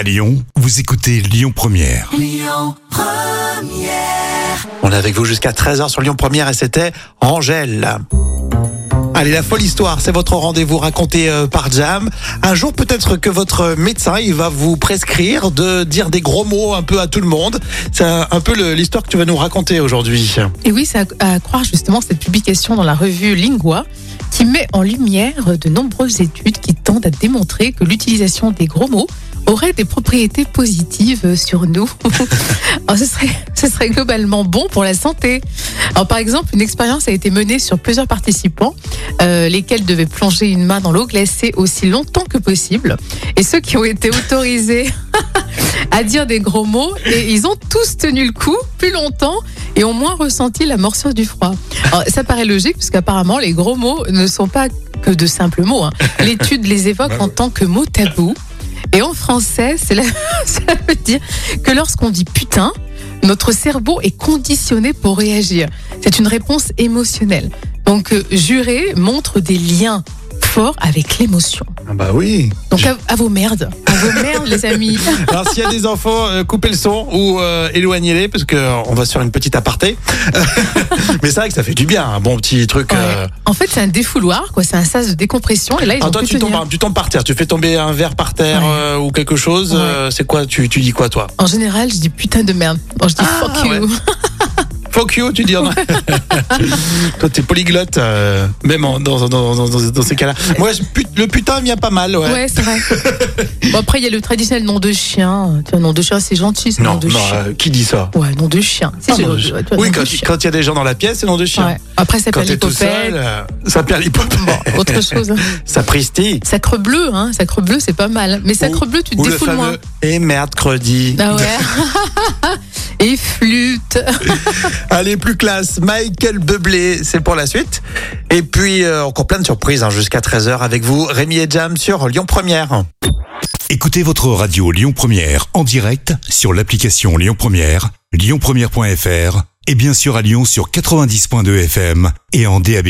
À Lyon, vous écoutez Lyon Première. On est avec vous jusqu'à 13h sur Lyon Première et c'était Angèle. Allez, la folle histoire, c'est votre rendez-vous raconté euh, par Jam. Un jour, peut-être que votre médecin, il va vous prescrire de dire des gros mots un peu à tout le monde. C'est un, un peu l'histoire que tu vas nous raconter aujourd'hui. Et oui, c'est à, à croire justement cette publication dans la revue Lingua qui met en lumière de nombreuses études qui tendent à démontrer que l'utilisation des gros mots aurait des propriétés positives sur nous. Alors, ce, serait, ce serait globalement bon pour la santé. Alors, par exemple, une expérience a été menée sur plusieurs participants, euh, lesquels devaient plonger une main dans l'eau glacée aussi longtemps que possible. Et ceux qui ont été autorisés à dire des gros mots, et ils ont tous tenu le coup plus longtemps et ont moins ressenti la morsure du froid. Alors, ça paraît logique, parce qu'apparemment, les gros mots ne sont pas que de simples mots. hein. L'étude les évoque en tant que mots tabous. Et en français, c'est la- ça veut dire que lorsqu'on dit putain, notre cerveau est conditionné pour réagir. C'est une réponse émotionnelle. Donc, euh, jurer montre des liens forts avec l'émotion. Ah bah oui. Donc, à, à vos merdes. À vos merdes, les amis. Alors s'il y a des enfants, euh, coupez le son ou euh, éloignez-les parce que euh, on va se faire une petite aparté. Mais c'est vrai que ça fait du bien, un bon petit truc. euh, Ouais. En fait, c'est un défouloir, quoi. C'est un sas de décompression. Et là, ils ont toi, tu tombes, tu tombes par terre, tu fais tomber un verre par terre Ouais. euh, ou quelque chose. Ouais. euh, c'est quoi tu, tu dis quoi toi? En général, je dis putain de merde. Bon, je dis Ah, fuck you. Fuck you, tu dis. hein. toi, t'es polyglotte, euh, même en- dans, dans, dans, dans- dans ces cas-là. Moi, je- put- le putain vient pas mal, ouais. Ouais, c'est vrai. bon, après, il y a le traditionnel nom de chien. Tu vois, nom de chien, c'est gentil, c'est nom Non, de non, chien. euh, qui dit ça Ouais, nom de chien. Si, Ah, c'est nom nom de de- chien. ouais, tu vois, Oui, nom de quand chien. quand il y a des gens dans la pièce, c'est nom de chien. Ouais. Après, ça Quand s'appelle t'es tout seul, l'hypopèle. euh, ça perd l'hypopèle. Autre chose. hein. Ça pristille. Sacre bleu, hein. Sacre bleu, c'est pas mal. Mais sacre bleu, tu te Ou le défoules moins. fameux et merde, credi. Ah ouais. Et flûte. Allez, plus classe. Michael Bublé, c'est pour la suite. Et puis, euh, encore plein de surprises hein, jusqu'à 13h avec vous, Rémi et Jam sur Lyon Première. Écoutez votre radio Lyon Première en direct sur l'application Lyon Première, lyonpremière.fr et bien sûr à Lyon sur 90.2 FM et en DAB+.